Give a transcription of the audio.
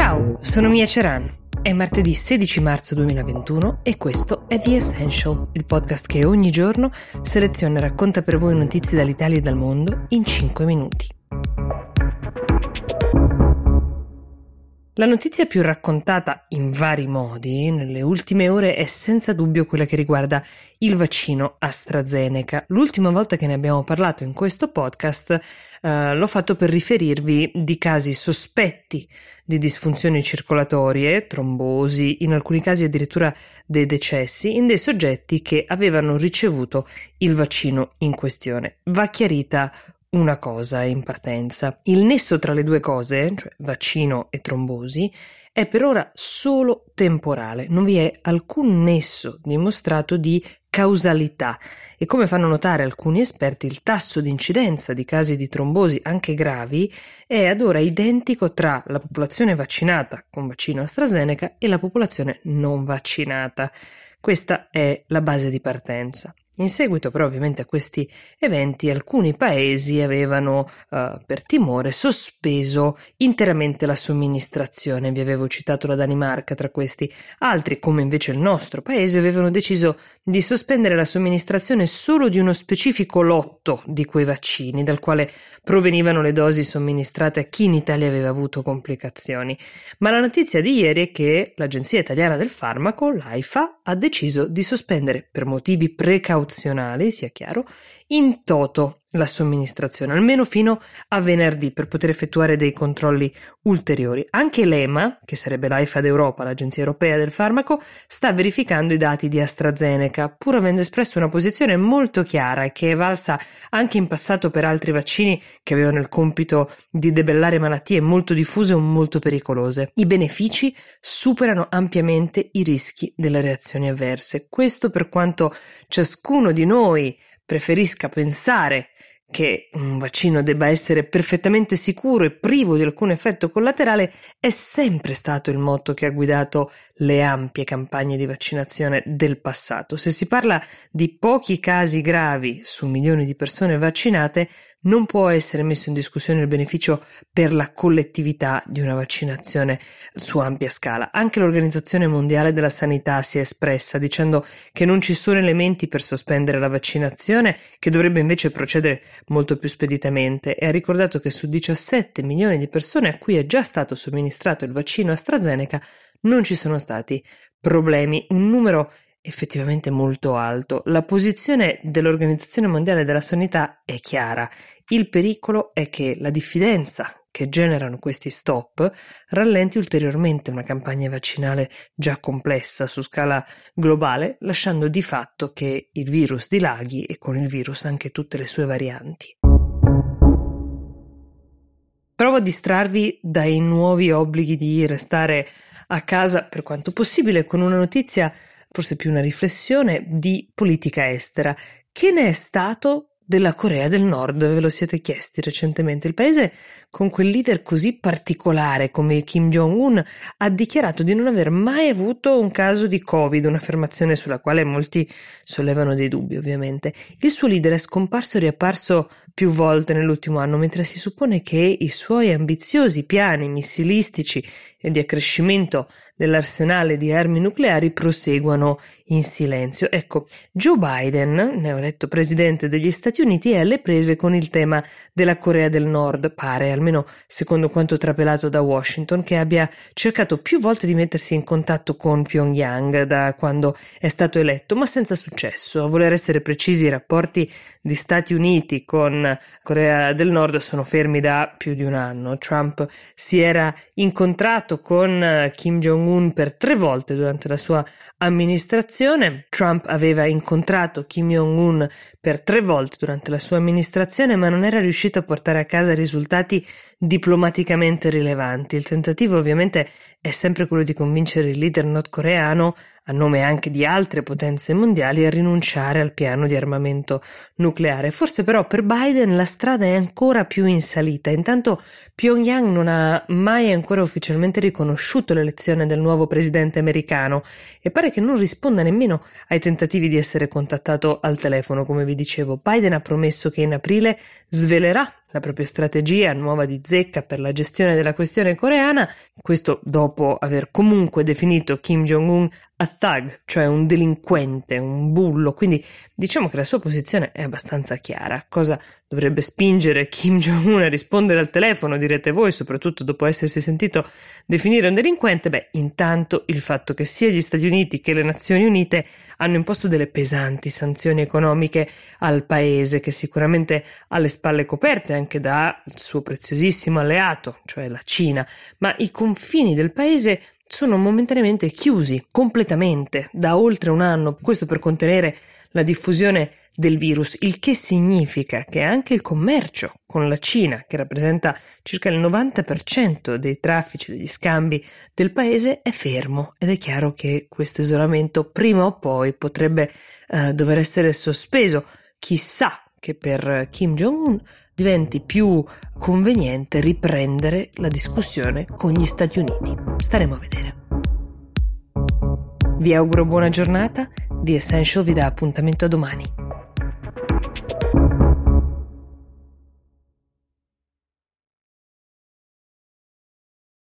Ciao, sono Mia Ceran. È martedì 16 marzo 2021 e questo è The Essential, il podcast che ogni giorno seleziona e racconta per voi notizie dall'Italia e dal mondo in 5 minuti. La notizia più raccontata in vari modi nelle ultime ore è senza dubbio quella che riguarda il vaccino AstraZeneca. L'ultima volta che ne abbiamo parlato in questo podcast eh, l'ho fatto per riferirvi di casi sospetti di disfunzioni circolatorie, trombosi, in alcuni casi addirittura dei decessi, in dei soggetti che avevano ricevuto il vaccino in questione. Va chiarita una cosa in partenza. Il nesso tra le due cose, cioè vaccino e trombosi, è per ora solo temporale, non vi è alcun nesso dimostrato di causalità e come fanno notare alcuni esperti il tasso di incidenza di casi di trombosi anche gravi è ad ora identico tra la popolazione vaccinata con vaccino AstraZeneca e la popolazione non vaccinata. Questa è la base di partenza. In seguito però ovviamente a questi eventi alcuni paesi avevano uh, per timore sospeso interamente la somministrazione, vi avevo citato la Danimarca tra questi, altri come invece il nostro paese avevano deciso di sospendere la somministrazione solo di uno specifico lotto di quei vaccini dal quale provenivano le dosi somministrate a chi in Italia aveva avuto complicazioni. Ma la notizia di ieri è che l'Agenzia Italiana del Farmaco, l'AIFA, ha deciso di sospendere per motivi precauzionali opzionali, sia chiaro, in toto la somministrazione, almeno fino a venerdì per poter effettuare dei controlli ulteriori. Anche l'EMA, che sarebbe l'AIFA d'Europa, l'Agenzia Europea del Farmaco, sta verificando i dati di AstraZeneca, pur avendo espresso una posizione molto chiara e che è valsa anche in passato per altri vaccini che avevano il compito di debellare malattie molto diffuse o molto pericolose. I benefici superano ampiamente i rischi delle reazioni avverse. Questo per quanto ciascuno di noi preferisca pensare che un vaccino debba essere perfettamente sicuro e privo di alcun effetto collaterale è sempre stato il motto che ha guidato le ampie campagne di vaccinazione del passato. Se si parla di pochi casi gravi su milioni di persone vaccinate, non può essere messo in discussione il beneficio per la collettività di una vaccinazione su ampia scala. Anche l'Organizzazione Mondiale della Sanità si è espressa dicendo che non ci sono elementi per sospendere la vaccinazione, che dovrebbe invece procedere molto più speditamente e ha ricordato che su 17 milioni di persone a cui è già stato somministrato il vaccino AstraZeneca non ci sono stati problemi, un numero effettivamente molto alto. La posizione dell'Organizzazione Mondiale della Sanità è chiara. Il pericolo è che la diffidenza che generano questi stop rallenti ulteriormente una campagna vaccinale già complessa su scala globale, lasciando di fatto che il virus dilaghi e con il virus anche tutte le sue varianti. Provo a distrarvi dai nuovi obblighi di restare a casa per quanto possibile con una notizia forse più una riflessione di politica estera. Che ne è stato della Corea del Nord, ve lo siete chiesti recentemente. Il paese con quel leader così particolare come Kim Jong-un ha dichiarato di non aver mai avuto un caso di Covid, un'affermazione sulla quale molti sollevano dei dubbi ovviamente. Il suo leader è scomparso e riapparso più volte nell'ultimo anno, mentre si suppone che i suoi ambiziosi piani missilistici e di accrescimento dell'arsenale di armi nucleari proseguano in silenzio. Ecco, Joe Biden, neoeletto presidente degli Stati Uniti, è alle prese con il tema della Corea del Nord, pare, almeno secondo quanto trapelato da Washington, che abbia cercato più volte di mettersi in contatto con Pyongyang da quando è stato eletto, ma senza successo. A voler essere precisi, i rapporti di Stati Uniti con Corea del Nord sono fermi da più di un anno. Trump si era incontrato con Kim Jong-un per tre volte durante la sua amministrazione. Trump aveva incontrato Kim Jong-un per tre volte durante la sua amministrazione, ma non era riuscito a portare a casa risultati diplomaticamente rilevanti. Il tentativo ovviamente è sempre quello di convincere il leader nordcoreano, a nome anche di altre potenze mondiali, a rinunciare al piano di armamento nucleare. Forse però per Biden la strada è ancora più in salita. Intanto Pyongyang non ha mai ancora ufficialmente riconosciuto l'elezione del nuovo presidente americano e pare che non risponda nemmeno ai tentativi di essere contattato al telefono, come vi dicevo. Biden ha promesso che in aprile svelerà la propria strategia nuova di zecca per la gestione della questione coreana, questo dopo aver comunque definito Kim Jong-un a thug, cioè un delinquente, un bullo, quindi diciamo che la sua posizione è abbastanza chiara. Cosa dovrebbe spingere Kim Jong-un a rispondere al telefono, direte voi, soprattutto dopo essersi sentito definire un delinquente? Beh, intanto il fatto che sia gli Stati Uniti che le Nazioni Unite hanno imposto delle pesanti sanzioni economiche al paese che sicuramente ha le spalle coperte anche dal suo preziosissimo alleato, cioè la Cina, ma i confini del paese sono momentaneamente chiusi completamente da oltre un anno, questo per contenere la diffusione del virus, il che significa che anche il commercio con la Cina, che rappresenta circa il 90% dei traffici, degli scambi del paese, è fermo ed è chiaro che questo isolamento prima o poi potrebbe uh, dover essere sospeso. Chissà che per Kim Jong-un diventi più conveniente riprendere la discussione con gli Stati Uniti. Staremo a vedere. Vi auguro buona giornata, The Essential vi dà appuntamento a domani.